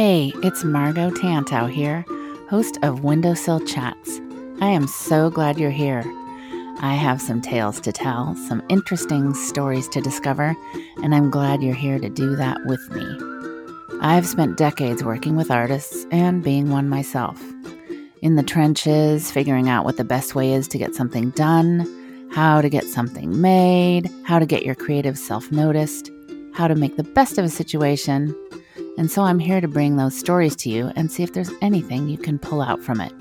Hey, it's Margo Tantow here, host of Windowsill Chats. I am so glad you're here. I have some tales to tell, some interesting stories to discover, and I'm glad you're here to do that with me. I've spent decades working with artists and being one myself. In the trenches, figuring out what the best way is to get something done, how to get something made, how to get your creative self noticed, how to make the best of a situation. And so I'm here to bring those stories to you and see if there's anything you can pull out from it.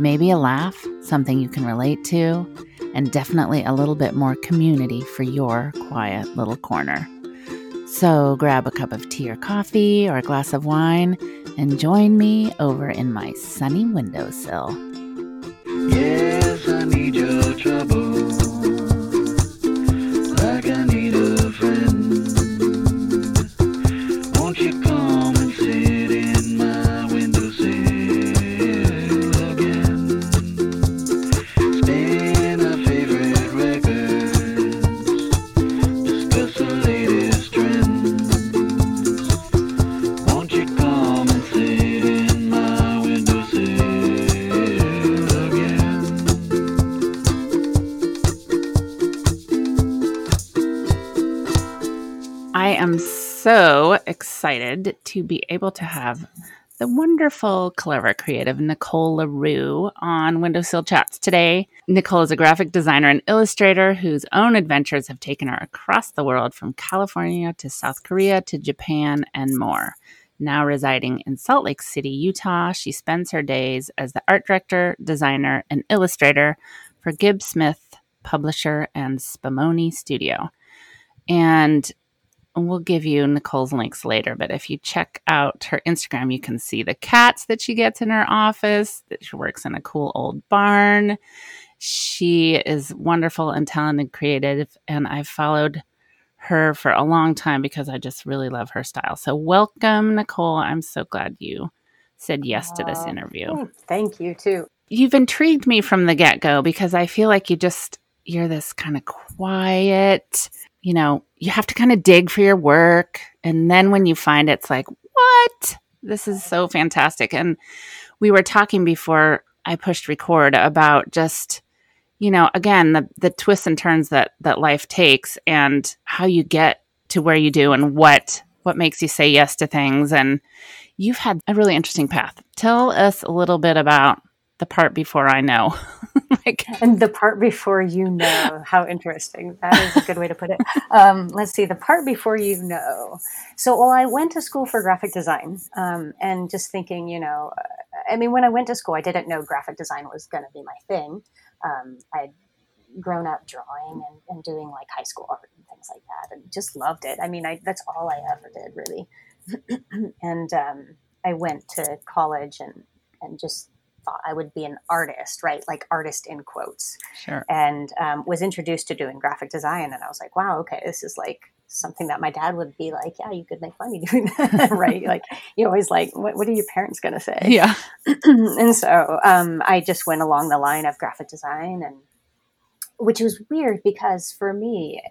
Maybe a laugh, something you can relate to, and definitely a little bit more community for your quiet little corner. So grab a cup of tea or coffee or a glass of wine and join me over in my sunny windowsill. Yes, I need your trouble. Excited to be able to have the wonderful, clever, creative Nicole LaRue on Windowsill Chats today. Nicole is a graphic designer and illustrator whose own adventures have taken her across the world from California to South Korea to Japan and more. Now residing in Salt Lake City, Utah, she spends her days as the art director, designer, and illustrator for Gibbs Smith, publisher, and Spumoni Studio. And we'll give you Nicole's links later, but if you check out her Instagram, you can see the cats that she gets in her office, that she works in a cool old barn. She is wonderful and talented, creative, and I've followed her for a long time because I just really love her style. So, welcome, Nicole. I'm so glad you said yes to this interview. oh, Thank you too. You've intrigued me from the get go because I feel like you just, you're this kind of quiet, you know, you have to kind of dig for your work. And then when you find it, it's like, what? This is so fantastic. And we were talking before I pushed record about just, you know, again, the, the twists and turns that, that life takes and how you get to where you do and what, what makes you say yes to things. And you've had a really interesting path. Tell us a little bit about the part before I know. like, And the part before you know, how interesting. That is a good way to put it. Um, let's see, the part before you know. So, well, I went to school for graphic design um, and just thinking, you know, uh, I mean, when I went to school, I didn't know graphic design was going to be my thing. Um, I'd grown up drawing and, and doing like high school art and things like that and just loved it. I mean, I, that's all I ever did, really. and um, I went to college and, and just thought I would be an artist, right? Like artist in quotes sure. and um, was introduced to doing graphic design. And I was like, wow, okay, this is like something that my dad would be like, yeah, you could make money doing that, right? Like, you always like, what, what are your parents going to say? Yeah. and so um, I just went along the line of graphic design, and which was weird because for me,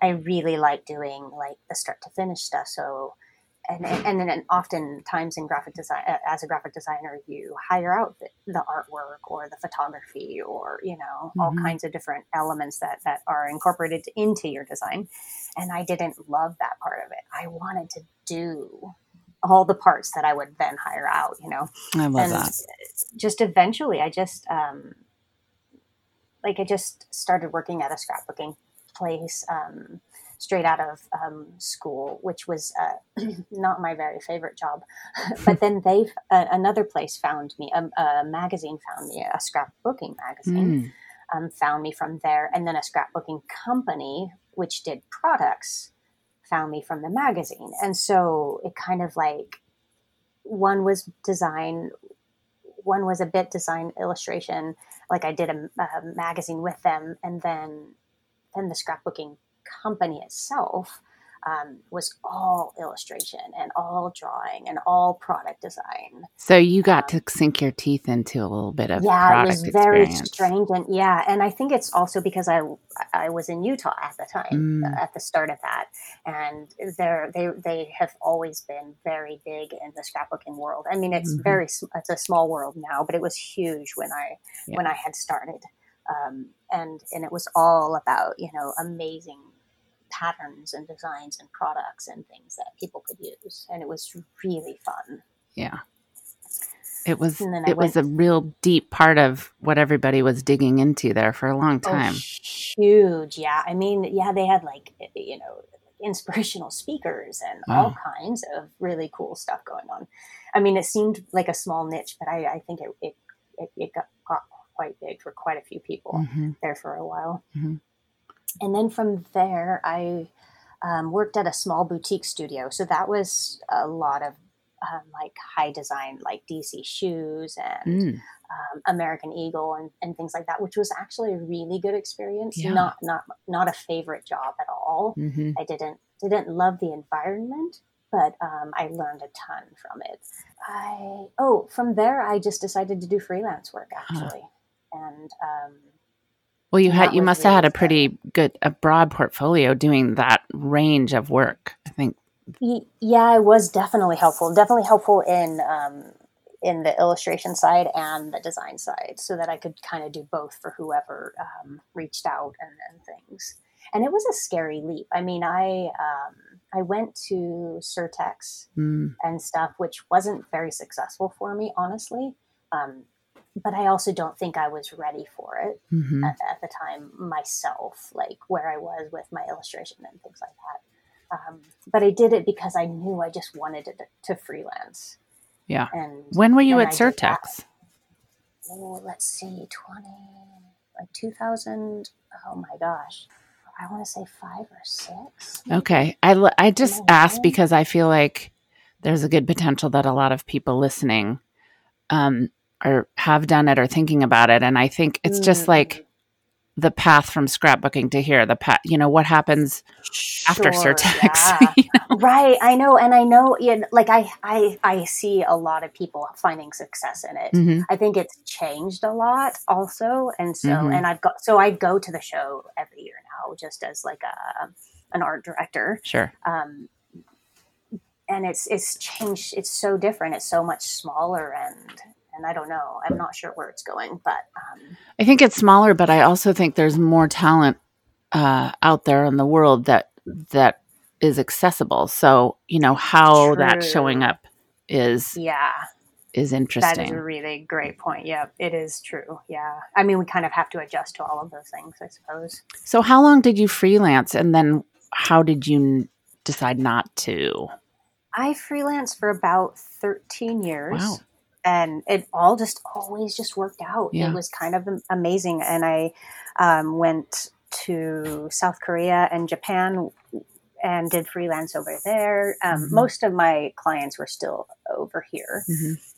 I really like doing like the start to finish stuff. So, and and then and oftentimes in graphic design, as a graphic designer, you hire out the, the artwork or the photography or you know all Mhm. kinds of different elements that that are incorporated into your design. And I didn't love that part of it. I wanted to do all the parts that I would then hire out. You know I love and that. just eventually i just um like i just started working at a scrapbooking place um straight out of um, school which was uh, not my very favorite job. But then they uh, another place found me a, a magazine found me a scrapbooking magazine Mm. um, found me from there. And then a scrapbooking company which did products found me from the magazine. And so it kind of like one was design one was a bit design illustration. Like i did a, a magazine with them and then then the scrapbooking company itself um, was all illustration and all drawing and all product design. So you got Um, to sink your teeth into a little bit of yeah, it was very experience. strange, and yeah, and I think it's also because I I was in Utah at the time, Mm. at the start of that, and they're they they have always been very big in the scrapbooking world. I mean, it's Mhm. very it's a small world now, but it was huge when I Yeah. when I had started, um, and and it was all about you know amazing patterns and designs and products and things that people could use, and it was really fun. Yeah. It was And then I it was a real deep part of what everybody was digging into there for a long time. Oh, huge. Yeah. I mean, yeah, they had like, eh, you know, inspirational speakers and all kinds of really cool stuff going on. I mean, it seemed like a small niche, but I, I think it, it, it, it got, got quite big for quite a few people Mhm. there for a while. Mhm. And then from there, I um, worked at a small boutique studio. So that was a lot of um, like high design, like DC shoes and Mm. um, American Eagle and, and things like that, which was actually a really good experience. Yeah. Not not not a favorite job at all. Mhm. I didn't didn't love the environment, but um, I learned a ton from it. I oh from there I just decided to do freelance work actually, and um, Well, you had you must have had a pretty good a broad portfolio doing that range of work. I think. Yeah, it was definitely helpful. Definitely helpful in um, in the illustration side and the design side, so that I could kind of do both for whoever um, reached out and, and things. And it was a scary leap. I mean, I um, I went to Surtex Mm, and stuff, which wasn't very successful for me, honestly. Um, but I also don't think I was ready for it mhm. at, at the time myself, like where I was with my illustration and things like that. Um, but I did it because I knew I just wanted to, to freelance. Yeah. And When were you at I. Surtex? Oh, let's see, 20, like 2000. Oh my gosh. I want to say five or six. Okay, I, I just asked because I feel like there's a good potential that a lot of people listening um or have done it or thinking about it and I think it's just Mm. like the path from scrapbooking to here the path you know what happens after Sure, Surtex yeah. You know? right i know and i know yeah, like I, I i see a lot of people finding success in it Mhm. i think it's changed a lot also and so Mhm. and i've got so i go to the show every year now just as like a an art director sure um and it's it's changed it's so different it's so much smaller and and i don't know i'm not sure where it's going but um I think it's smaller but I also think there's more talent uh out there in the world that that is accessible so you know how that's showing up is yeah is interesting. That is a really great point. Yeah, it is true. Yeah. I mean, we kind of have to adjust to all of those things, I suppose. So, how long did you freelance, and then how did you decide not to? I freelanced for about 13 years. Wow. And it all just always just worked out. Yeah. It was kind of amazing. And I um, went to South Korea and Japan and did freelance over there. Um, Mhm. Most of my clients were still over here.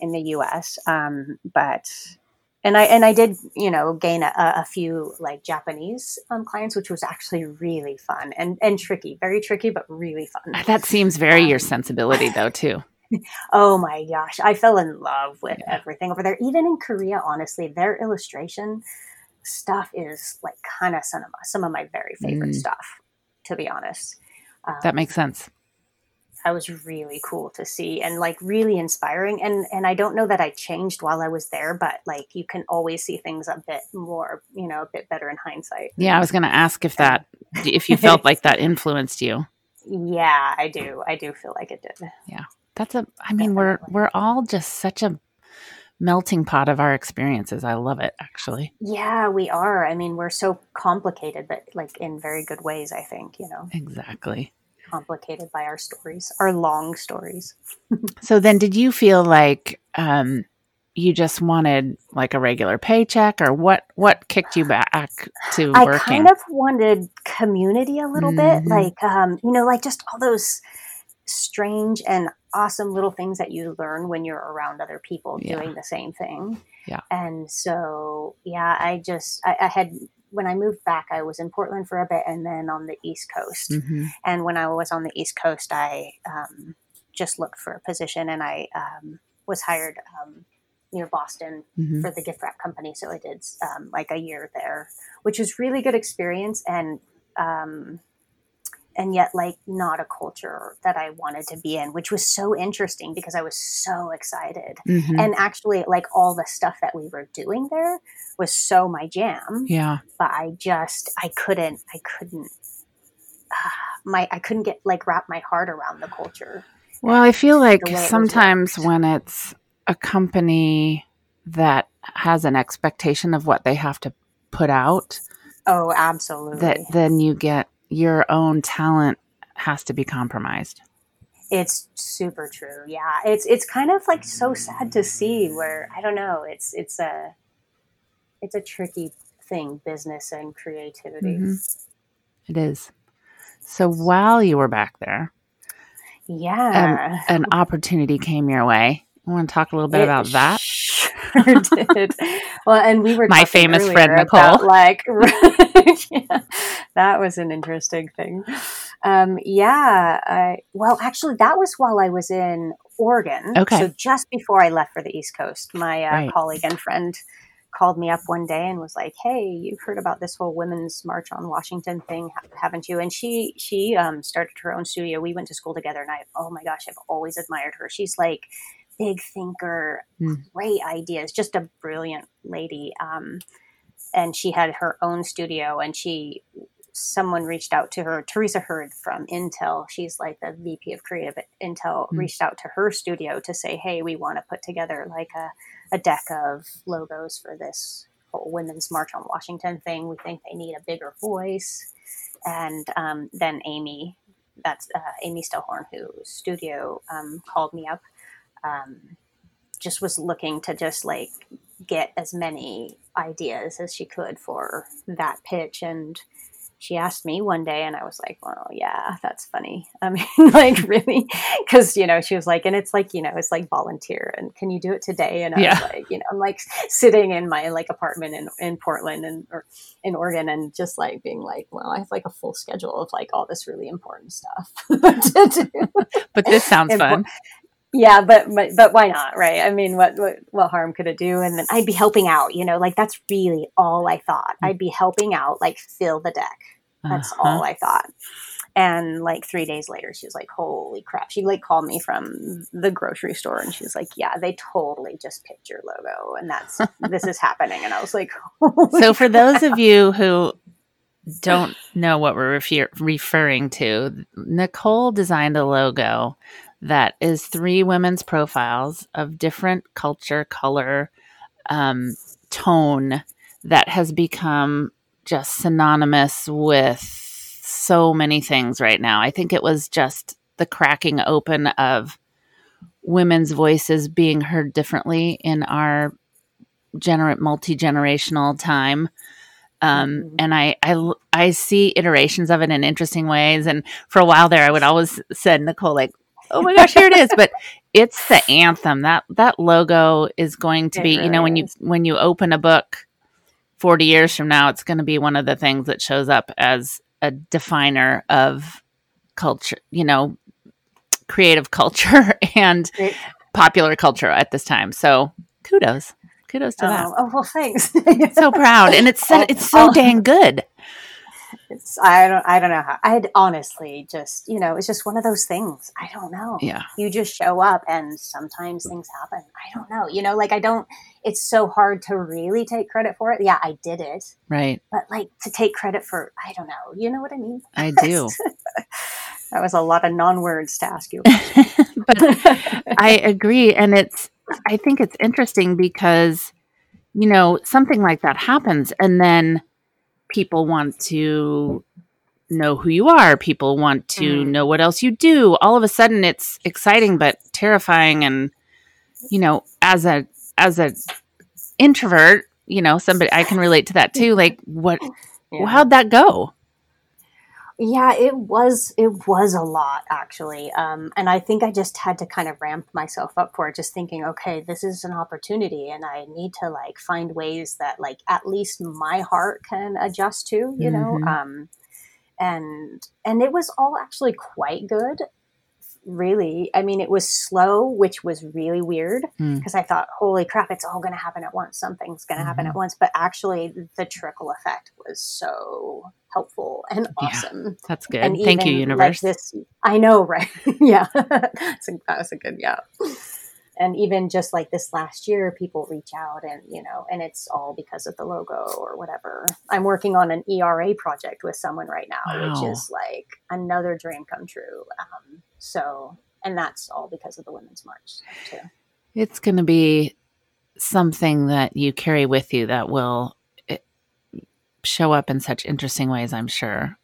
in the U.S. Um, but and I and I did you know gain a, a few like Japanese um, clients, which was actually really fun and and tricky, very tricky, but really fun. That seems very your Um, sensibility, though, too. Oh my gosh, I fell in love with Yeah. everything over there. Even in Korea, honestly, their illustration stuff is like kind of some of my, some of my very favorite Mm. stuff. To be honest, um, That makes sense. that was really cool to see and like really inspiring and and i don't know that i changed while i was there but like you can always see things a bit more you know a bit better in hindsight Yeah, I was going to ask if that, if you felt like that influenced you. yeah i do i do feel like it did That's a. I mean, we're we're all just such a melting pot of our experiences. I love it, actually. yeah we are i mean we're so complicated but like in very good ways i think you know Exactly. complicated by our stories our long stories So then, did you feel like um, you just wanted like a regular paycheck, or what? What kicked you back to I working? I kind of wanted community a little Mhm. bit, like um, you know, like just all those strange and awesome little things that you learn when you're around other people Yeah. doing the same thing. Yeah. And so, yeah, I just I, I had when I moved back, I was in Portland for a bit and then on the East Coast. Mhm. And when I was on the East Coast, I um, just looked for a position and I um, was hired um, near Boston Mhm. for the gift wrap company. So I did um, like a year there, which was really good experience and um, and yet like not a culture that I wanted to be in, which was so interesting because I was so excited. Mhm. And actually, like all the stuff that we were doing there was so my jam yeah. but I just I couldn't I couldn't uh, my I couldn't get like wrap my heart around the culture. Well, I feel like way it sometimes when it's a company that has an expectation of what they have to put out, Oh, absolutely. that then you get your own talent has to be compromised. it's super true. Yeah. It's it's kind of like so sad to see where I don't know, it's it's a it's a tricky thing, business and creativity. Mhm. It is. So while you were back there, Yeah. an opportunity came your way. I want to talk a little bit It about that. Sure did. Well, and we were My famous friend, earlier about, Nicole. like, yeah, that was an interesting thing. Um, yeah. I, well, actually, that was while I was in Oregon. Okay. So just before I left for the East Coast, my uh, Right. colleague and friend called me up one day and was like, "Hey, you've heard about this whole Women's March on Washington thing, haven't you?" And she she um, started her own studio. We went to school together, and I oh my gosh, I've always admired her. She's like big thinker, Hmm. great ideas, just a brilliant lady. Um, and she had her own studio, and she someone reached out to her. Teresa Hurd from Intel, she's like the VP of Creative at Intel, Hmm. reached out to her studio to say, "Hey, we want to put together like a a deck of logos for this whole Women's March on Washington thing. We think they need a bigger voice." And um, then Amy, that's uh, Amy Stelhorn, whose studio um, called me up um, just was looking to just like get as many ideas as she could for that pitch. And she asked me one day and i was like well yeah that's funny. I mean like really? Because you know she was like and it's like you know it's like volunteer and can you do it today? And i Yeah. was like you know i'm like sitting in my like apartment in, in portland and or in oregon and just like being like well i have like a full schedule of like all this really important stuff to do. But this sounds And fun. Yeah but, but but why not right? I mean what what, what harm could it do? And then i'd be helping out you know like that's really all i thought. I'd be helping out like fill the deck. That's Uh-huh. all i thought. And like three days later she was like holy crap. She like called me from the grocery store and she was like yeah they totally just picked your logo and that's this is happening. And i was like So, for those of you who don't know what we're refer- referring to, Nicole designed a logo that is three women's profiles of different culture, color, um, tone that has become just synonymous with so many things right now. I think it was just the cracking open of women's voices being heard differently in our gener- multi-generational time um, Mhm. and i see iterations of it in interesting ways and for a while there i would always said nicole like oh my gosh here it is. But it's the anthem. That that logo is going to It be you know really when you when you open a book 40 years from now it's going to be one of the things that shows up as a definer of culture you know creative culture and It- popular culture at this time. So kudos. Kudos to that. Oh, oh well thanks. So proud. And it's so, Oh, it's so oh. dang good It's I don't I don't know how I'd honestly just you know it's just one of those things I don't know. Yeah. You just show up and sometimes things happen I don't know you know like I don't it's so hard to really take credit for it yeah I did it. Right. But like to take credit for I don't know you know what I mean? I do. That was a lot of non words to ask you but I agree. And it's, I think it's interesting because, you know, something like that happens and then people want to know who you are. People want to Mm. know what else you do. All of a sudden it's exciting, but terrifying. And, you know, as a, as a introvert, you know, somebody, I can relate to that too. Like what, Yeah. how'd that go? Yeah, it was it was a lot actually. Um, and I think I just had to kind of ramp myself up for it, just thinking, okay, this is an opportunity and I need to like find ways that like at least my heart can adjust to, you know. Mhm. Um, and and it was all actually quite good really i mean it was slow which was really weird Mm. because i thought holy crap it's all going to happen at once something's going to happen at once but actually the trickle effect was so helpful and Yeah. awesome That's good. and Thank you, universe. Like this, I know, right? yeah, that's a, that was a good yeah. And even just like this last year, people reach out and you know, and it's all because of the logo or whatever. I'm working on an ERA project with someone right now, Wow. which is like another dream come true. Um, so, and that's all because of the Women's March too. It's going to be something that you carry with you that will eh, show up in such interesting ways, I'm sure.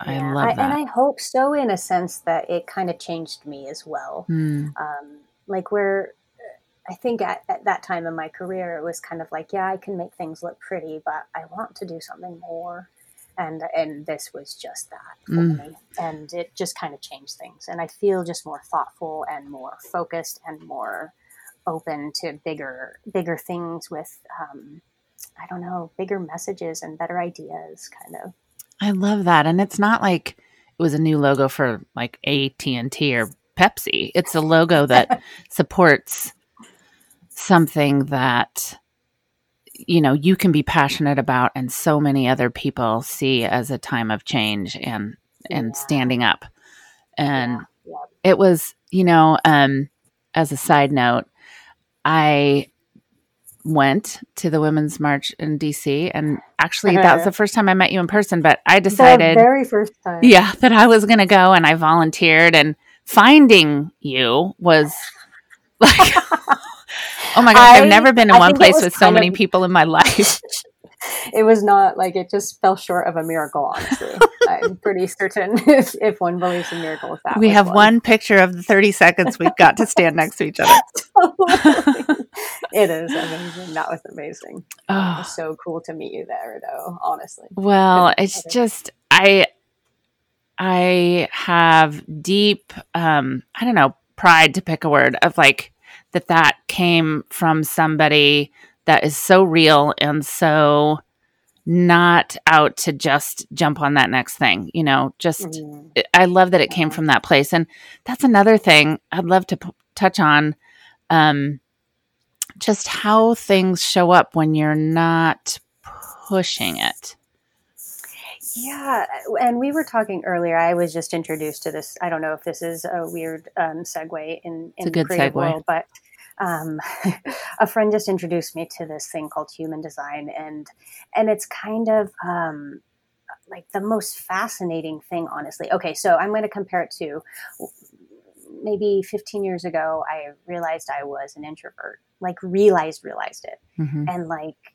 I Yeah, love And that. And I hope so, in a sense that it kind of changed me as well. Hmm. um, like where I think at, at that time in my career, it was kind of like, yeah, I can make things look pretty, but I want to do something more. And, and this was just that for Mm. me. And it just kind of changed things. And I feel just more thoughtful and more focused and more open to bigger, bigger things with, um, I don't know, bigger messages and better ideas kind of. I love that. And it's not like it was a new logo for like AT&T or Pepsi. It's a logo that supports something that you know you can be passionate about and so many other people see as a time of change and and Yeah. standing up. And Yeah, it was, you know, um as a side note, I went to the women's march in DC and actually that was the first time I met you in person, but I The decided very first time. yeah, that I was going to go and I volunteered and finding you was like Oh my gosh, I- I've never been in I one place with so many of- people in my life. it was not like it just fell short of a miracle honestly. I'm pretty certain if, if one believes in miracles that we have one. picture of the 30 seconds we've got to stand next to each other. it is amazing. That was amazing. It Oh, was so cool to meet you there though honestly. Well, it's just I I have deep um I don't know, pride to pick a word of like that that came from somebody that is so real and so not out to just jump on that next thing, you know, just Mhm. I love that it came from that place. And that's another thing I'd love to p- touch on um, just how things show up when you're not pushing it. yeah and we were talking earlier i was just introduced to this i don't know if this is a weird um, segue in, a in the good creative segue. world but um, a friend just introduced me to this thing called human design and and it's kind of um, like the most fascinating thing honestly okay so i'm going to compare it to maybe 15 years ago i realized i was an introvert like realized realized it Mhm. and like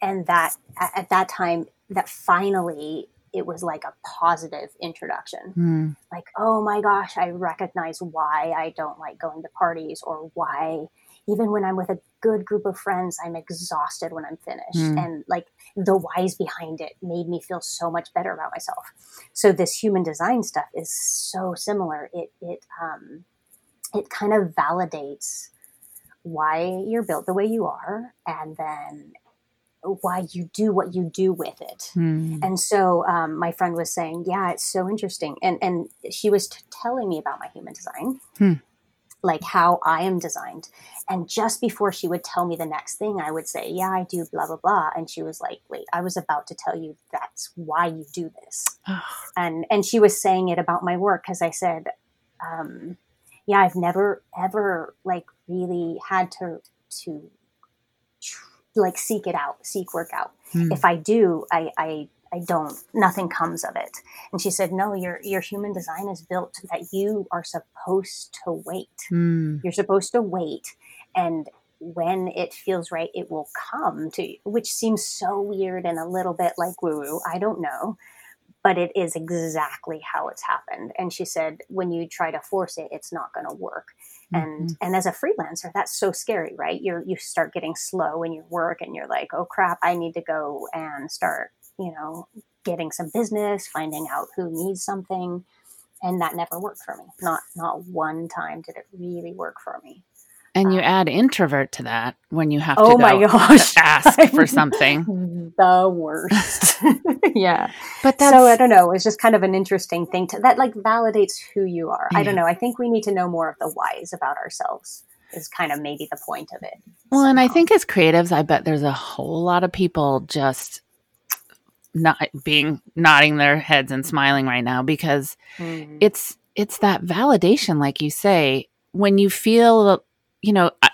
and that at, at that time that finally it was like a positive introduction. Mm, like oh my gosh i recognize why i don't like going to parties or why even when i'm with a good group of friends i'm exhausted when i'm finished. Mm. and like the whys behind it made me feel so much better about myself. So this human design stuff is so similar. It it um it kind of validates why you're built the way you are and then why you do what you do with it mm, and so um, my friend was saying, "Yeah, it's so interesting," and and she was t- telling me about my human design, Hmm. like how I am designed. And just before she would tell me the next thing, I would say, "Yeah, I do blah blah blah," and she was like, "Wait, I was about to tell you that's why you do this." And and she was saying it about my work because I said, um, "Yeah, I've never ever like really had to to like seek it out, seek work out. mm, If I do, I I I don't. Nothing comes of it." And she said, "No, your your human design is built that you are supposed to wait. mm, You're supposed to wait, and." When it feels right, it will come to you, which seems so weird and a little bit like woo woo. I don't know but it is exactly how it's happened and she said when you try to force it it's not going to work and mm-hmm. and as a freelancer that's so scary right you're you start getting slow in your work and you're like oh crap i need to go and start you know getting some business, finding out who needs something, and that never worked for me. Not not one time did it really work for me. And you add introvert to that when you have to Oh go my gosh. ask for something. the worst. yeah. But that's so I don't know. It's just kind of an interesting thing to, that like validates who you are. I don't know. I think we need to know more of the whys about ourselves. Is kind of maybe the point of it. well, and I think as creatives, I bet there's a whole lot of people just not being nodding their heads and smiling right now because Mm. it's it's that validation like you say when you feel you know I,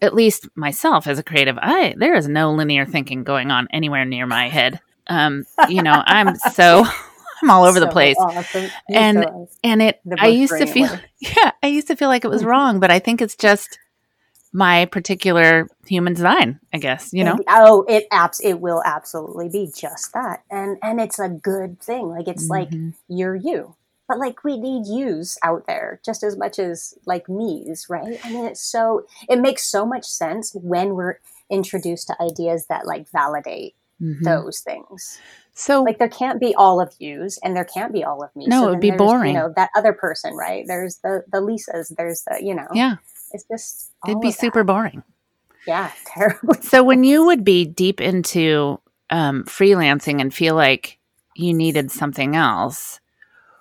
at least myself as a creative i there is no linear thinking going on anywhere near my head. Um you know i'm so i'm all over the place. awesome. And- so- and it i used to feel yeah i used to feel like it was wrong but i think it's just my particular human design i guess you know? Oh, it abs it will absolutely be just that, and and it's a good thing. Like it's like Mhm. you're you, but like we need yous out there just as much as like me's, right? I mean, it's so it makes so much sense when we're introduced to ideas that like validate Mhm. those things. so Like there can't be all of yous, and there can't be all of me. No, it would be boring. You know that other person, right? There's the the Lisas. There's the you know. yeah It's just it'd be super boring Yeah, terrible. So when you would be deep into um, freelancing and feel like you needed something else,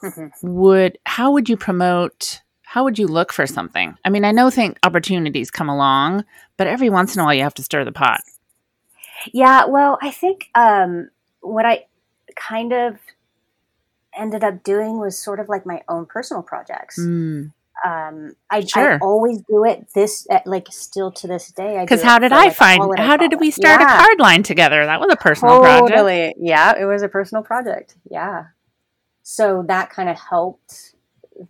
Mhm. would how would you promote? How would you look for something? I mean, I know think opportunities come along, but every once in a while you have to stir the pot. Yeah, well, I think um, what I kind of ended up doing was sort of like my own personal projects. Mm. Um, I, I always do it this, uh, like, still to this day. Because how did I like, find? How did we start Yeah, a card line together? That was a personal project. Totally. Yeah, it was a personal project. Yeah. So that kind of helped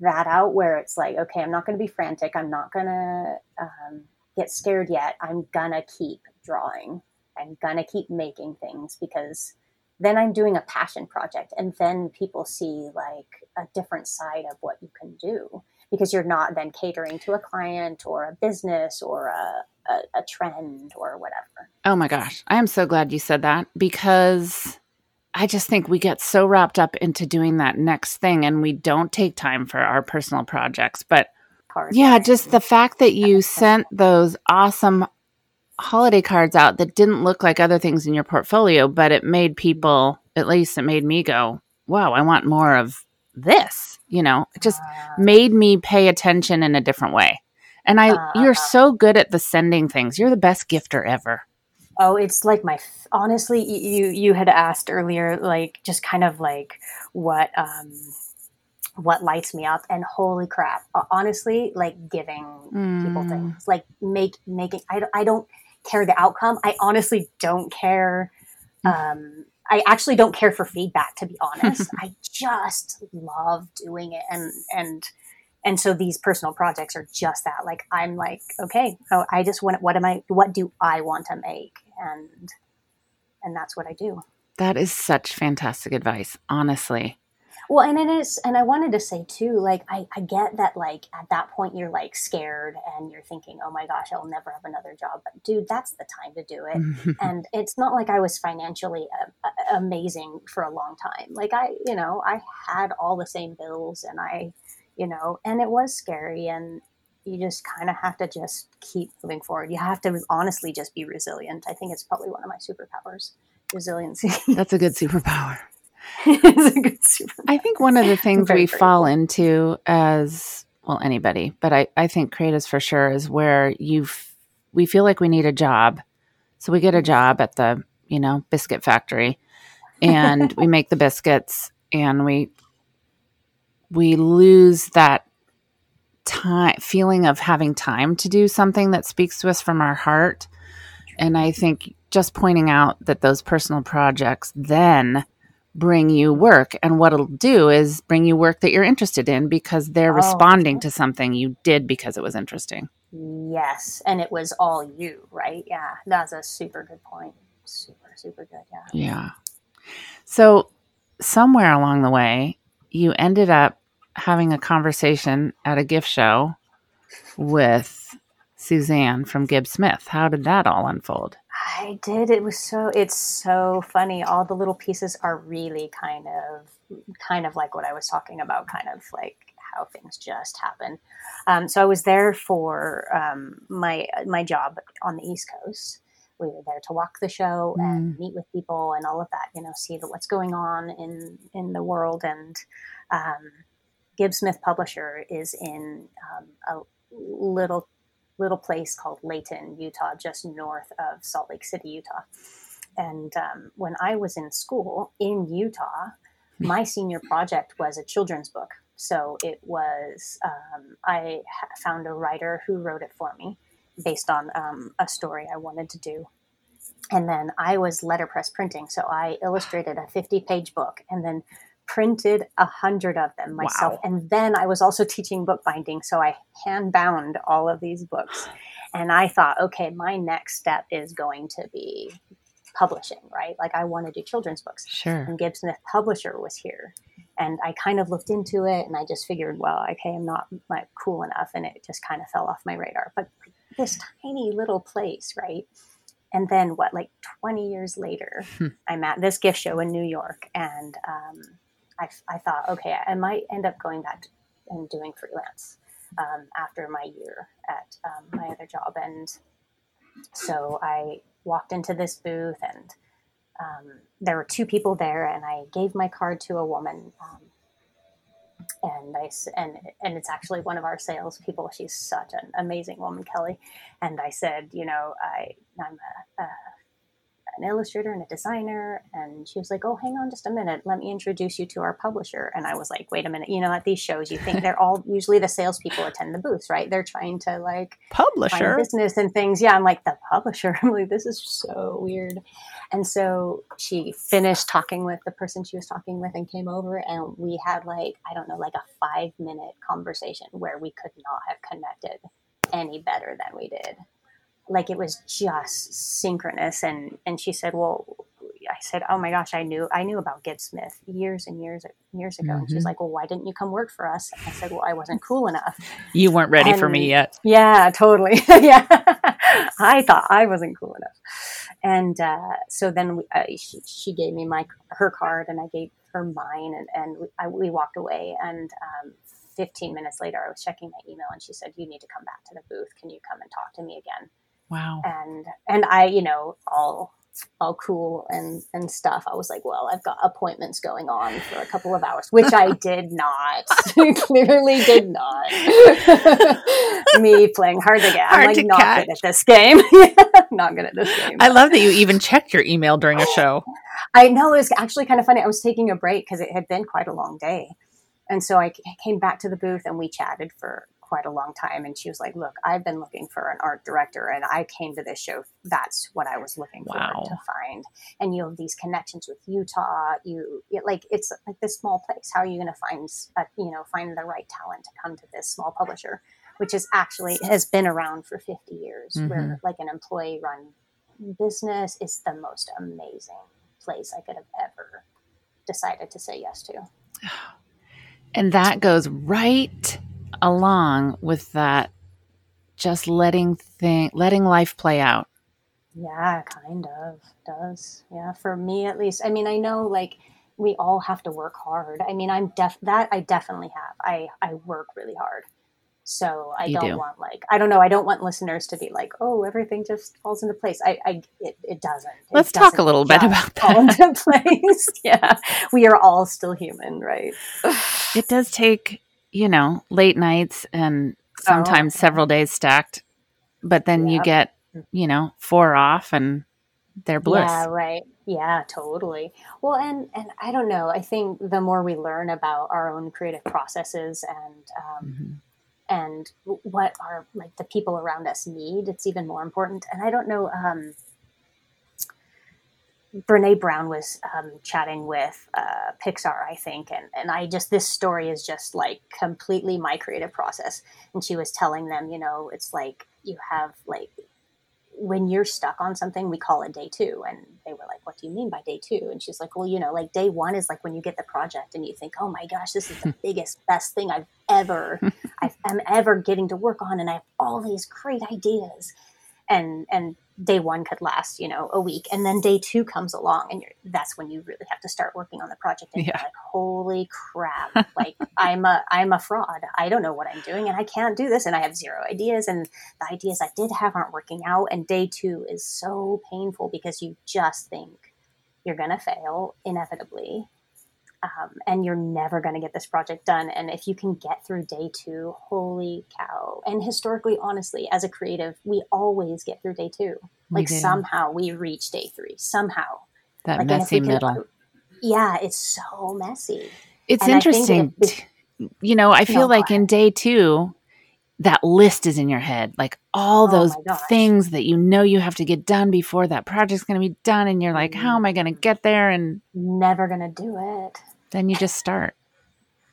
that out where it's like, okay, I'm not going to be frantic. I'm not going to um, get scared yet. I'm going to keep drawing. I'm going to keep making things because then I'm doing a passion project. And then people see like a different side of what you can do because you're not then catering to a client or a business or a, a, a trend or whatever. Oh my gosh. I am so glad you said that because I just think we get so wrapped up into doing that next thing and we don't take time for our personal projects. But Part. yeah, just the fact that you sense. sent those awesome holiday cards out that didn't look like other things in your portfolio, but it made people, at least it made me go, wow, I want more of this. You know, it just Uh, made me pay attention in a different way. And I, Uh, you're so good at the sending things. You're the best gifter ever. Oh, it's like my honestly. You you had asked earlier, like just kind of like what um what lights me up, and holy crap, honestly, like giving people Mm. things, like make making. I don't, I don't care the outcome. I honestly don't care. Um, I actually don't care for feedback, to be honest. I just love doing it, and and and so these personal projects are just that. Like I'm like, okay, oh, I just want. What am I? What do I want to make? And and that's what I do. That is such fantastic advice, honestly. Well, and it is, and I wanted to say too, like I, I get that, like at that point you're like scared and you're thinking, oh my gosh, I'll never have another job. But dude, that's the time to do it. and it's not like I was financially uh, uh, amazing for a long time. Like I, you know, I had all the same bills, and I, you know, and it was scary, and you just kind of have to just keep moving forward. You have to honestly just be resilient. I think it's probably one of my superpowers, resiliency. That's a good superpower. it's a good superpower. I think one of the things Very we fall into as well anybody, but I, I think creatives for sure is where you we feel like we need a job. So we get a job at the, you know, biscuit factory and we make the biscuits and we we lose that time feeling of having time to do something that speaks to us from our heart. And I think just pointing out that those personal projects then bring you work and what it'll do is bring you work that you're interested in because they're Oh, responding to something you did because it was interesting. Yes, and it was all you, right? Yeah, that's a super good point. Super, super good. Yeah. Yeah. So somewhere along the way, you ended up having a conversation at a gift show with Suzanne from Gibbs Smith. How did that all unfold? I did. It was so. It's so funny. All the little pieces are really kind of, kind of like what I was talking about. Kind of like how things just happen. Um, so I was there for um, my my job on the East Coast. We were there to walk the show and meet with people and all of that. You know, see the, what's going on in in the world. And um, Gibbs Smith Publisher is in um, a little little place called Layton, Utah, just north of Salt Lake City, Utah. And um, when I was in school in Utah, my senior project was a children's book. So it was, um, I found a writer who wrote it for me based on um, a story I wanted to do. And then I was letterpress printing. So I illustrated a 50 page book and then printed a hundred of them myself. Wow. And then I was also teaching bookbinding. So I hand bound all of these books. And I thought, okay, my next step is going to be publishing, right? Like I want to do children's books. Sure. And Gibbs Smith Publisher was here. And I kind of looked into it and I just figured, well, okay, I'm not like cool enough. And it just kind of fell off my radar. But this tiny little place, right? And then what, like 20 years later, I'm at this gift show in New York. And um, I, I thought, okay, I might end up going back and doing freelance um, after my year at um, my other job. And so I walked into this booth and um, there were two people there and I gave my card to a woman. Um, and I and and it's actually one of our salespeople. She's such an amazing woman, Kelly. And I said, you know, I I'm a, a an illustrator and a designer. And she was like, Oh, hang on just a minute. Let me introduce you to our publisher. And I was like, Wait a minute. You know, at these shows, you think they're all usually the salespeople attend the booths, right? They're trying to like Publisher. business and things. Yeah, I'm like, The publisher. I'm like, This is so weird. And so she finished talking with the person she was talking with and came over. And we had like, I don't know, like a five minute conversation where we could not have connected any better than we did like it was just synchronous and and she said well i said oh my gosh i knew i knew about gibbs smith years and years years ago. And she's Mhm. like well why didn't you come work for us? I said well i wasn't cool enough. You weren't ready for me yet. yeah totally. Yeah. I thought i wasn't cool enough. And uh, so then we, uh, she, she gave me my her card and i gave her mine and, and we, I, we walked away. And um, 15 minutes later i was checking my email and she said you need to come back to the booth. Can you come and talk to me again Wow. and and I, you know, all all cool and and stuff. I was like, well, I've got appointments going on for a couple of hours, which I did not. Clearly, did not. Me playing hard to get. Hard I'm like not catch. good at this game. not good at this game. I love that you even checked your email during a show. I know it was actually kind of funny. I was taking a break because it had been quite a long day. And so I came back to the booth and we chatted for quite a long time. And she was like, Look, I've been looking for an art director and I came to this show. That's what I was looking for to find. And you have these connections with Utah. You it, like, it's like this small place. How are you going to find, uh, you know, find the right talent to come to this small publisher, which is actually has been around for 50 years, where like an employee run business is the most amazing place I could have ever decided to say yes to. And that goes right along with that just letting thing letting life play out. Yeah, kind of does. Yeah, for me at least. I mean, I know like we all have to work hard. I mean, I'm def that I definitely have. I I work really hard. So I You don't do. want like I don't know. I don't want listeners to be like, oh, everything just falls into place. I, I it, it doesn't. Let's talk a doesn't little bit about fall that. into place. yeah, we are all still human, right? It does take, you know, late nights and sometimes Oh. several days stacked, but then you get, you know, four off and they're bliss. Yeah, right. Yeah, totally. Well, and and I don't know. I think the more we learn about our own creative processes and um, Mhm. and what our like the people around us need, it's even more important. And I don't know. Um, Brene Brown was um, chatting with uh, Pixar, I think, and and I just this story is just like completely my creative process. And she was telling them, you know, it's like you have like when you're stuck on something, we call it day two. And they were like, What do you mean by day two? And she's like, Well, you know, like day one is like when you get the project and you think, Oh my gosh, this is the biggest, best thing I've ever, I've, I'm ever getting to work on. And I have all these great ideas. And and day one could last you know a week and then day two comes along and you're, that's when you really have to start working on the project and Yeah. you're like holy crap like i'm a i'm a fraud i don't know what i'm doing and i can't do this and i have zero ideas and the ideas i did have aren't working out and day two is so painful because you just think you're going to fail inevitably um, and you're never going to get this project done. And if you can get through day two, holy cow! And historically, honestly, as a creative, we always get through day two. Like do. somehow we reach day three. Somehow, that like, messy can- middle. yeah, it's so messy. It's and interesting. if- t- you know, I feel No, like in day two, that list is in your head, like all Oh those things that you know you have to get done before that project's going to be done, and you're like, how am I going to get there? And Never going to do it. Then you just start.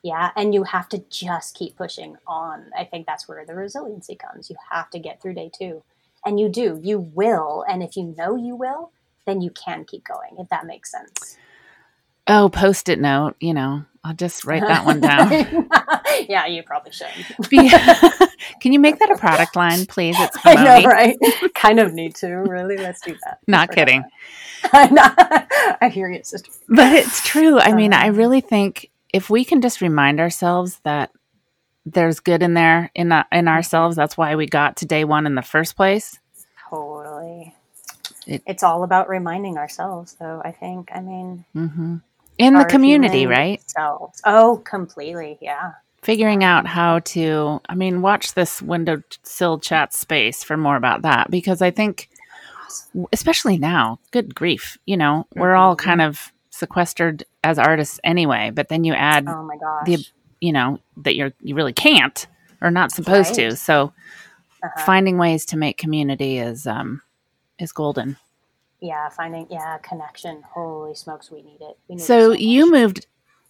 Yeah, and you have to just keep pushing on. I think that's where the resiliency comes. You have to get through day two. And you do. You will. And if you know you will, then you can keep going, if that makes sense. Oh, post it note. You know, I'll just write that one down. yeah, you probably should. Be- Can you make that a product line, please? It's I know, right? kind of need to, really. Let's do that. Not Let's work on kidding. that. I know. I hear you, sister. But it's true. I mean, I Um, really think if we can just remind ourselves that there's good in there in uh, in ourselves, that's why we got to day one in the first place. Totally. It- it's all about reminding ourselves, though, I think. I mean, hmm In the community, right? Selves. Oh, completely. Yeah. Figuring out how to. I mean, watch this windowsill chat space for more about that because I think, especially now, good grief, you know, we're all Mhm. kind of sequestered as artists anyway. But then you add Oh, my gosh. the you know that you're you really can't or not supposed to so Uh-huh. finding ways to make community is um is golden yeah, finding, yeah, connection. Holy smokes, we need it. We need so it you moved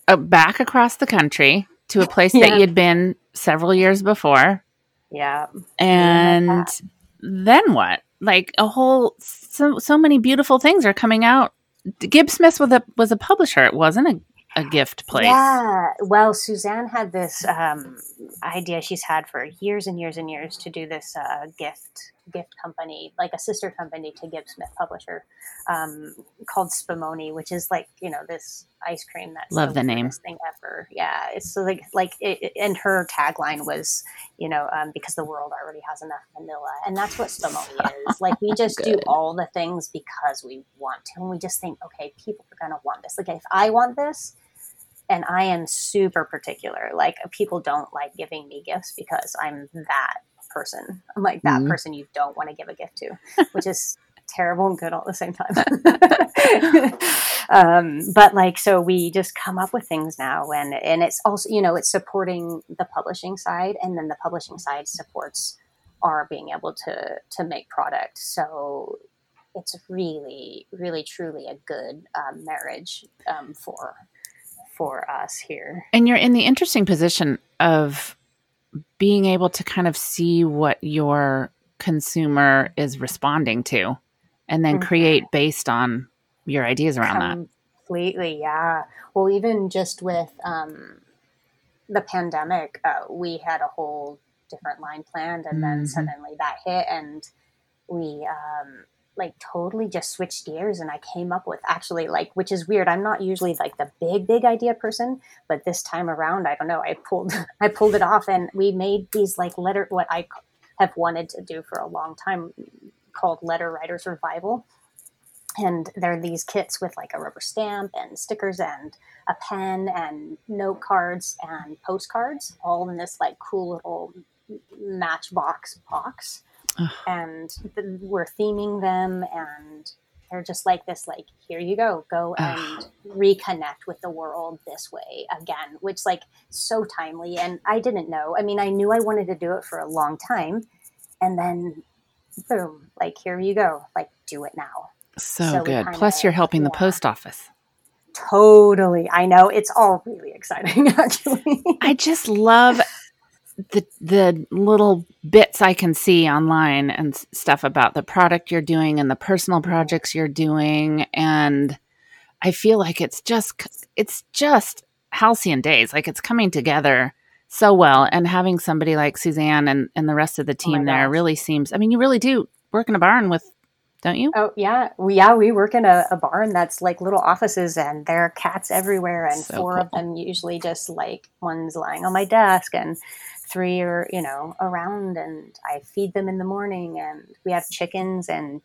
uh, back across the country to a place Yeah. that you'd been several years before Yeah. and then what like a whole so so many beautiful things are coming out Gibbs Smith was a was a publisher it wasn't a, a gift place Yeah. Well, Suzanne had this um, idea she's had for years and years and years to do this uh, gift gift company, like a sister company to Gibbs Smith Publisher, um, called Spumoni, which is like you know this ice cream that's Love the name. thing ever. Yeah, it's so like like it- and her tagline was you know um, because the world already has enough vanilla, and that's what Spumoni is. Like we just do all the things because we want to, and we just think, okay, people are gonna want this. Like if I want this and I am super particular. Like people don't like giving me gifts because I'm that person. I'm like that Mhm. person you don't want to give a gift to, which is terrible and good all at the same time. um, but like, so we just come up with things now, and and it's also you know it's supporting the publishing side, and then the publishing side supports our being able to to make product. So it's really, really, truly a good um, marriage um, for for us here. And you're in the interesting position of being able to kind of see what your consumer is responding to and then Mhm. create based on your ideas around that. Completely, yeah. Well, even just with um, the pandemic, uh, we had a whole different line planned, and then Mhm. suddenly that hit, and we um, like totally just switched gears. And I came up with actually like, which is weird. I'm not usually like the big, big idea person, but this time around, I don't know. I pulled, I pulled it off, and we made these like letter what I have wanted to do for a long time, called Letter Writers Revival and there are these kits with like a rubber stamp and stickers and a pen and note cards and postcards all in this like cool little matchbox box Ugh. and th- we're theming them and they're just like this like here you go go and reconnect with the world this way again which like so timely and i didn't know i mean i knew i wanted to do it for a long time and then boom like here you go like do it now So, So good. kinda- Plus, you're helping the post office. Totally. I know. It's all really exciting, actually. I just love the the little bits I can see online and stuff about the product you're doing and the personal projects you're doing and I feel like it's just it's just halcyon days like it's coming together so well and having somebody like Suzanne and and the rest of the Oh team there gosh. really seems I mean you really do work in a barn with, don't you? Oh yeah, we yeah we work in a, a barn that's like little offices, and there are cats everywhere, and So four of them usually just like one's lying on my desk, and three are you know around, and I feed them in the morning, and we have chickens and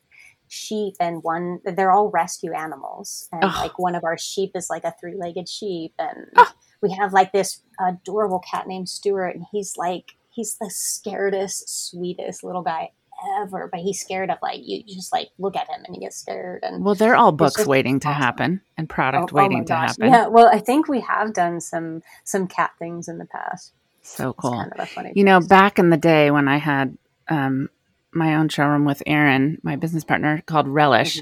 sheep, and one they're all rescue animals, and Oh. like one of our sheep is like a three legged sheep, and Oh. we have like this adorable cat named Stuart, and he's like he's the scaredest, sweetest little guy ever, but he's scared of like you just like look at him and he gets scared and Well, they're all books just waiting to happen and product Oh- oh waiting to happen. Yeah, well, I think we have done some some cat things in the past. So cool. kind of. You know, back in the day when I had um, my own showroom with Aaron, my business partner, called Relish,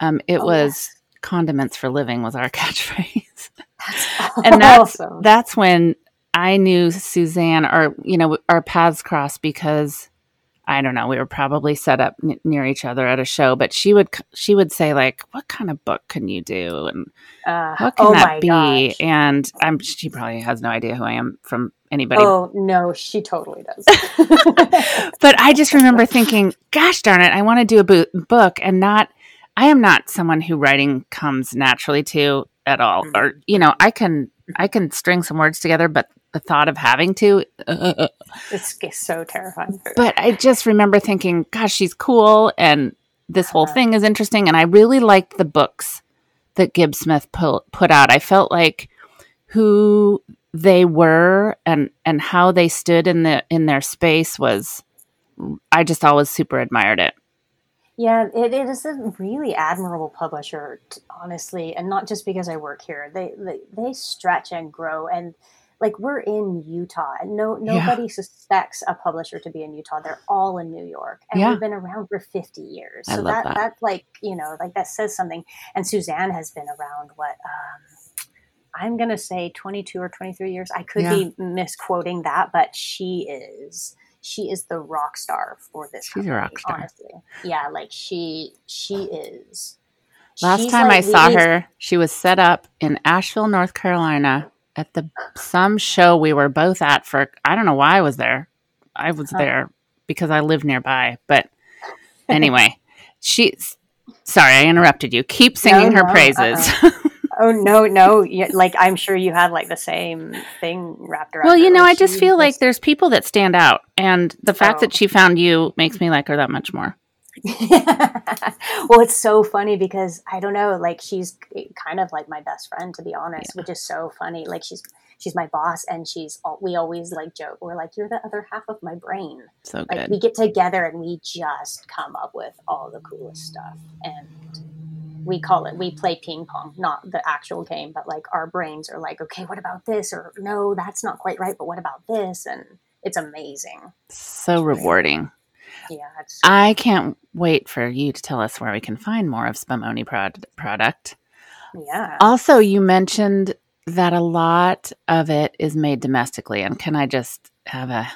um, it Oh, was condiments for living was our catchphrase. That's and that's that's when I knew Suzanne, or you know, our paths crossed because I don't know, we were probably set up n- near each other at a show. But she would she would say like, "What kind of book can you do?" and Uh, what can oh that be? gosh. And I'm she probably has no idea who I am from anybody Oh no, she totally does. but I just remember thinking, gosh darn it, I want to do a bo- book and not, I am not someone who writing comes naturally to at all. Mhm. Or, you know, I can, I can string some words together, but the thought of having to, uh, it's, it's so terrifying. but I just remember thinking, gosh, she's cool. And this whole Uh-huh. thing is interesting. And I really liked the books that Gibbs Smith put, put out. I felt like who they were and, and how they stood in the, in their space was, I just always super admired it. Yeah, it, it is a really admirable publisher, honestly, and not just because I work here. They they, they stretch and grow, and like we're in Utah, and no Yeah. nobody suspects a publisher to be in Utah. They're all in New York, and Yeah. we've been around for fifty years. I So that, that. that like you know like that says something. And Suzanne has been around what. Um, I'm gonna say 22 or 23 years. I could Yeah. be misquoting that, but she is she is the rock star for this. She's a rock star. honestly. Yeah, like she she is. Last time I saw her, she was set up in Asheville, North Carolina at the some show we were both at for I don't know why I was there. I was Huh. there because I live nearby. But anyway, she's sorry I interrupted you. Keep singing No, her no, praises. Uh-uh. Oh no, no! Yeah, like I'm sure you had like the same thing wrapped around. well, you know, I just feel like there's people that stand out, and the fact Oh. that she found you makes me like her that much more. well, it's so funny because I don't know, like she's kind of like my best friend, to be honest, which is so funny. Like she's she's my boss, and she's al- we always like joke. We're like, you're the other half of my brain. So Like good. we get together and we just come up with all the coolest stuff, and we call it we play ping pong, not the actual game, but like our brains are like, okay, what about this? Or no, that's not quite right, but what about this? And it's amazing. so rewarding. Yeah, I can't wait for you to tell us where we can find more of Spumoni prod- product. yeah. Also, you mentioned that a lot of it is made domestically, and can I just have a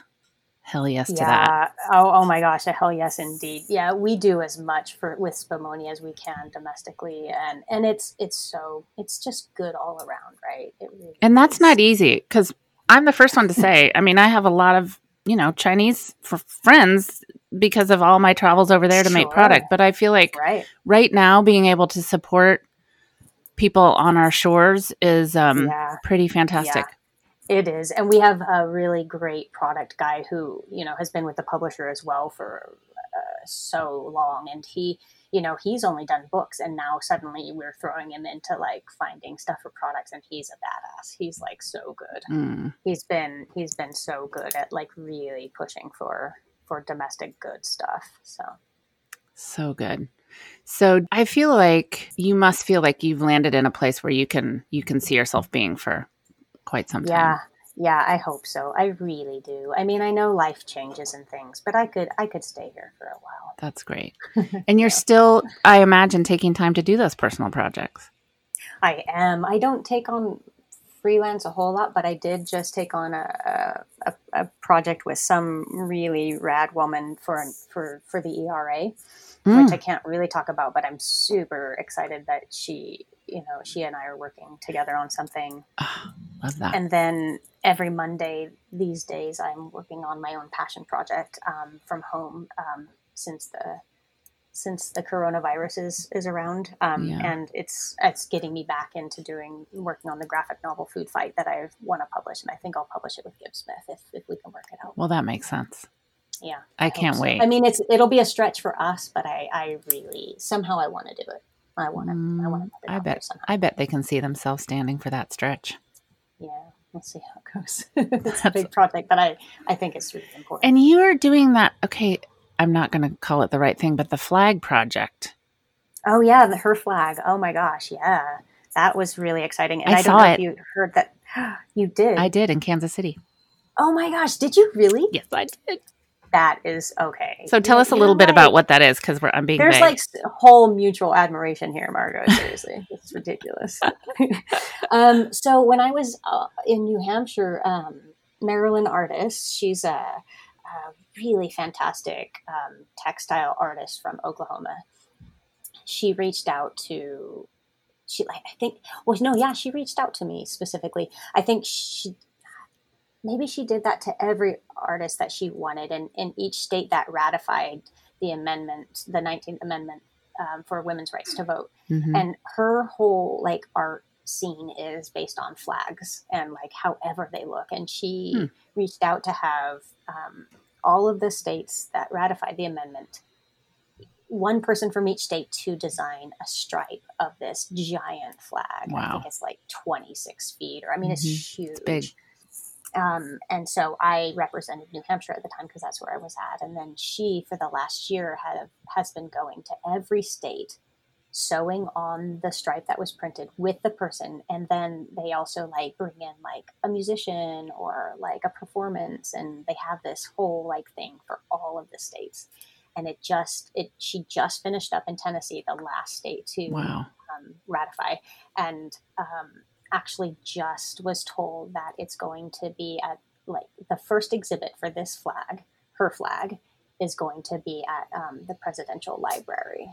hell yes to that? Yeah. Oh, oh my gosh. A hell yes, indeed. Yeah, we do as much for with Spumoni as we can domestically, and and it's it's so it's just good all around, right? It really And that's is. not easy because I'm the first one to say. I mean, I have a lot of you know Chinese f- friends because of all my travels over there to make product, but I feel like right. right now being able to support people on our shores is um, yeah. pretty fantastic. It is, and we have a really great product guy who you know has been with the publisher as well for uh, so long, and he, you know, he's only done books, and now suddenly we're throwing him into like finding stuff for products, and he's a badass. He's like so good. Mm. He's been he's been so good at like really pushing for for domestic good stuff. So So good. So I feel like you must feel like you've landed in a place where you can you can see yourself being for quite some time. yeah. Yeah, I hope so. I really do. I mean, I know life changes and things, but I could I could stay here for a while. That's great. And you're still I imagine taking time to do those personal projects. I am. I don't take on freelance a whole lot, but I did just take on a a, a project with some really rad woman for for for the ERA, Mm. which I can't really talk about. But I'm super excited that she, you know, she and I are working together on something. Ah, love that. And then every Monday these days, I'm working on my own passion project um, from home um, since the since the coronavirus is is around, um, Yeah. and it's it's getting me back into doing working on the graphic novel Food Fight that I want to publish, and I think I'll publish it with Gibbs Smith if if we can work it out. Well, that makes sense. Yeah, I hope can't so. wait. I mean, it's it'll be a stretch for us, but I I really somehow I want to do it. I want to I want to Mm, I bet. I bet they can see themselves standing for that stretch. Yeah, we'll see how it goes. it's a big project, but I I think it's really important. And you are doing that. Okay, I'm not going to call it the right thing, but the flag project. Oh yeah, the her flag. Oh my gosh, yeah, that was really exciting. And I I, don't saw know it. if you heard that. You did. I did in Kansas City. oh my gosh, did you really? Yes, I did. That is okay. So tell us a little bit about what that is, because we're I'm being There's vague. like whole mutual admiration here, Margo. Seriously, it's ridiculous. um, so when I was uh, in New Hampshire, um, Marilyn Artus, she's a, a really fantastic um, textile artist from Oklahoma. She reached out to, she like I think, well, no, yeah, she reached out to me specifically. I think she maybe she did that to every artist that she wanted and in each state that ratified the amendment the 19th amendment um, for women's rights to vote Mhm. and her whole like art scene is based on flags and like however they look and she Hmm. reached out to have um, all of the states that ratified the amendment one person from each state to design a stripe of this giant flag i Wow. think it's like 26 feet or i mean it's huge big. Um, and so I represented New Hampshire at the time because that's where I was at. And then she, for the last year, had has been going to every state, sewing on the stripe that was printed with the person, and then they also like bring in like a musician or like a performance, and they have this whole like thing for all of the states. And it just it she just finished up in Tennessee, the last state to Wow. um, ratify, and um, actually just was told that it's going to be at like the first exhibit for this flag, her flag, is going to be at um, the presidential library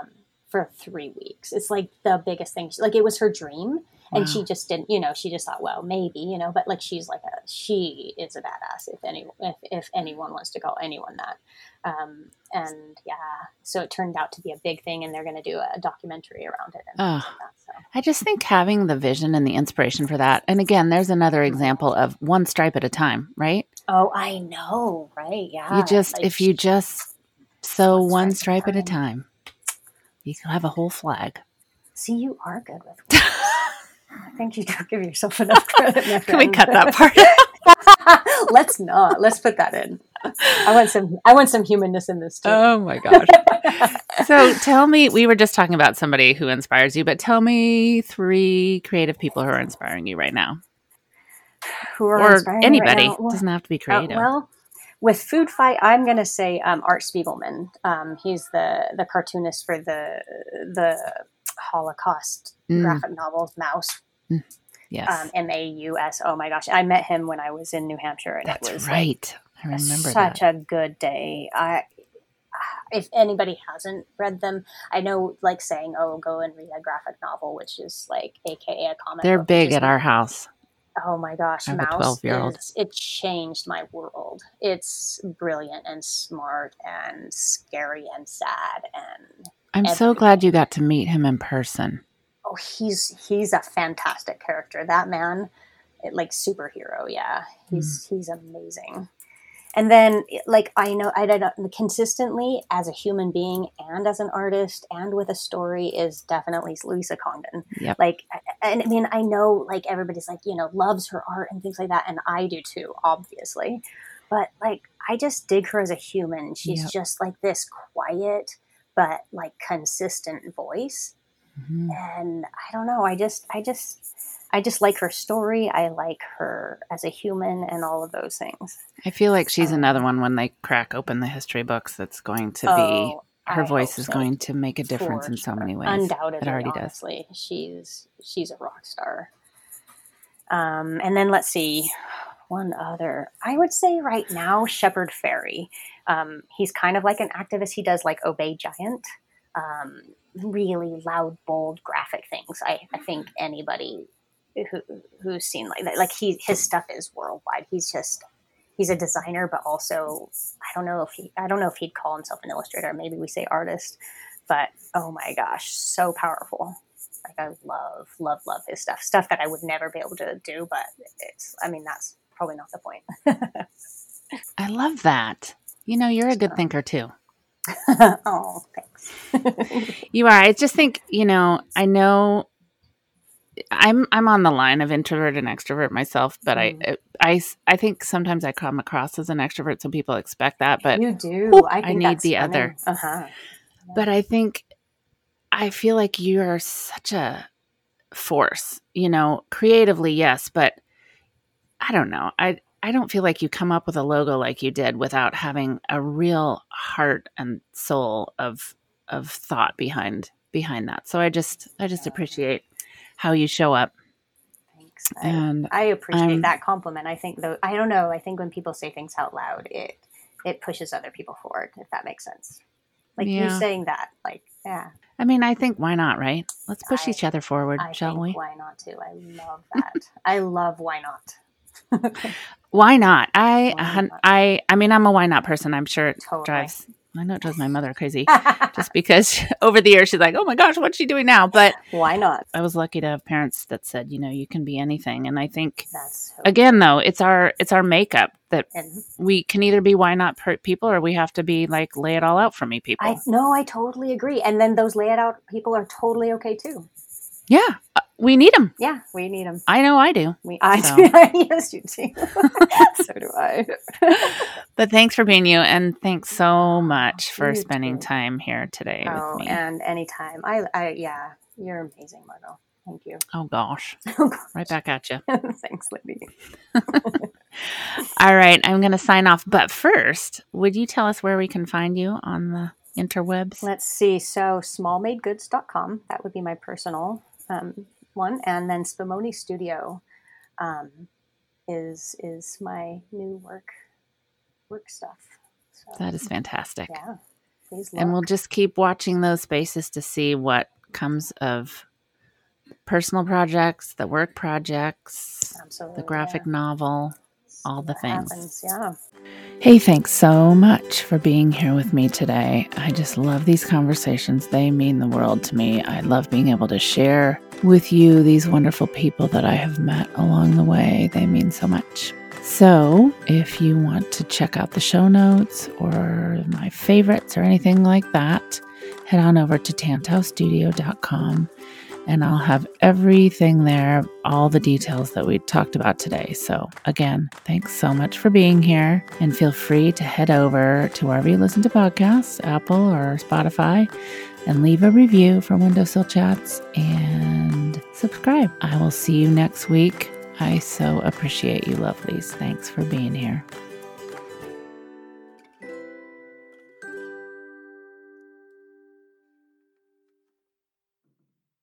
um, for three weeks. It's like the biggest thing. Like it was her dream, and she just didn't. You know, she just thought, well, maybe, you know. But like she's like a she is a badass. If any if, if anyone wants to call anyone that, um, and yeah, so it turned out to be a big thing, and they're going to do a documentary around it. And Ugh. like that, so. I just think having the vision and the inspiration for that. And again, there's another example of one stripe at a time, right? Oh, I know, right? Yeah. you just, like, if you just sew One stripe at a time, you can have a whole flag. see, you are good with words. I think you don't give yourself enough credit. Can we cut that part? Let's not. Let's put that in. I want some. I want some humanness in this too. oh my gosh. so tell me, we were just talking about somebody who inspires you, but tell me three creative people who are inspiring you right now. Who are Or inspiring anybody. Right doesn't have to be uh, creative. well, with Food Fight, I'm going to say um, Art Spiegelman. Um, he's the the cartoonist for the the Holocaust Mm, graphic novels Mouse. yes. Um, M A U S. Oh my gosh, I met him when I was in New Hampshire, and That's it was like, right. I remember such that. a good day. I, if anybody hasn't read them, I know like saying, "Oh, go and read a graphic novel," which is like AKA a comic. They're book, big at our house. Oh my gosh, I have a Mouse 12-year-old. is it changed my world. It's brilliant and smart and scary and sad and I'm so glad you got to meet him in person. oh, he's he's a fantastic character. That man, it, like superhero. Yeah, he's hmm. he's amazing. And then, like I know, I don't uh, consistently as a human being and as an artist and with a story is definitely Lisa Congdon. Yep. Like, and I mean, I know like everybody's like you know loves her art and things like that, and I do too, obviously. But like, I just dig her as a human. She's Yep. just like this quiet but like consistent voice Mhm. and i don't know i just i just i just like her story i like her as a human and all of those things I feel like she's Um, another one when they crack open the history books that's going to Oh, be her I voice is so. going to make a difference For in so sure. many ways. undoubtedly it already does. she's she's a rock star um and then let's see one other i would say right now Shepard Fairey um he's kind of like an activist he does like obey giant um really loud bold graphic things i i think anybody who who's seen like that like he his stuff is worldwide he's just he's a designer, but also I don't know if he I don't know if he'd call himself an illustrator. Maybe we say artist, but oh my gosh, so powerful. Like I love, love, love his stuff. Stuff that I would never be able to do, but it's I mean that's probably not the point. I love that. You know, you're a good thinker too. oh, thanks. You are. I just think, you know, I know I'm I'm on the line of introvert and extrovert myself, but Mm. I, I I think sometimes I come across as an extrovert, Some people expect that. But you do. I I need the stunning. other. Uh-huh. but I think I feel like you are such a force, you know, creatively, yes, but I don't know. I I don't feel like you come up with a logo like you did without having a real heart and soul of of thought behind behind that. So I just I just appreciate how you show up Thanks. And I appreciate I'm- that compliment. I think though I don't know. I think when people say things out loud, it it pushes other people forward. If that makes sense. Like you Yeah. saying that, like yeah, I mean, I think why not, right? Let's push I- each other forward, I shall think we? why not too. I love that. I love why not. Why not? I Why not? I I mean, I'm a why not person. I'm sure it Totally. drives I know it drives my mother crazy. just because over the years she's like, "Oh my gosh, what's she doing now?" But why not? I was lucky to have parents that said, you know, you can be anything. And I think That's so again, though, it's our it's our makeup that and we can either be why not per- people or we have to be like lay it all out for me people. I no, I totally agree. And then those lay it out people are totally okay too. Yeah, uh, we need them. Yeah, we need them. I know I do. We, I So. do. yes, you do. so do I. But thanks for being you, and thanks so much for You spending too. time here today oh, with me. and anytime. I, I, yeah, you're amazing, Margo. Thank you. oh gosh, Oh, gosh. right back at you. Thanks, Libby. All right, I'm going to sign off. But first, would you tell us where we can find you on the interwebs? Let's see. So, smallmadegoods.com. That would be my personal um, one, and then Spumoni Studio um, is is my new work work stuff. So, That is fantastic. yeah. And we'll just keep watching those spaces to see what comes of personal projects, the work projects, Absolutely, the graphic yeah. novel. All the things. happens, Yeah. Hey, thanks so much for being here with me today. I just love these conversations. They mean the world to me. I love being able to share with you these wonderful people that I have met along the way. They mean so much. So, if you want to check out the show notes or my favorites or anything like that, head on over to tantaustudio.com and I'll have everything there, all the details that we talked about today. So, again, thanks so much for being here. And feel free to head over to wherever you listen to podcasts, Apple or Spotify, and leave a review for Windowsill Chats and subscribe. I will see you next week. I so appreciate you, lovelies. Thanks for being here.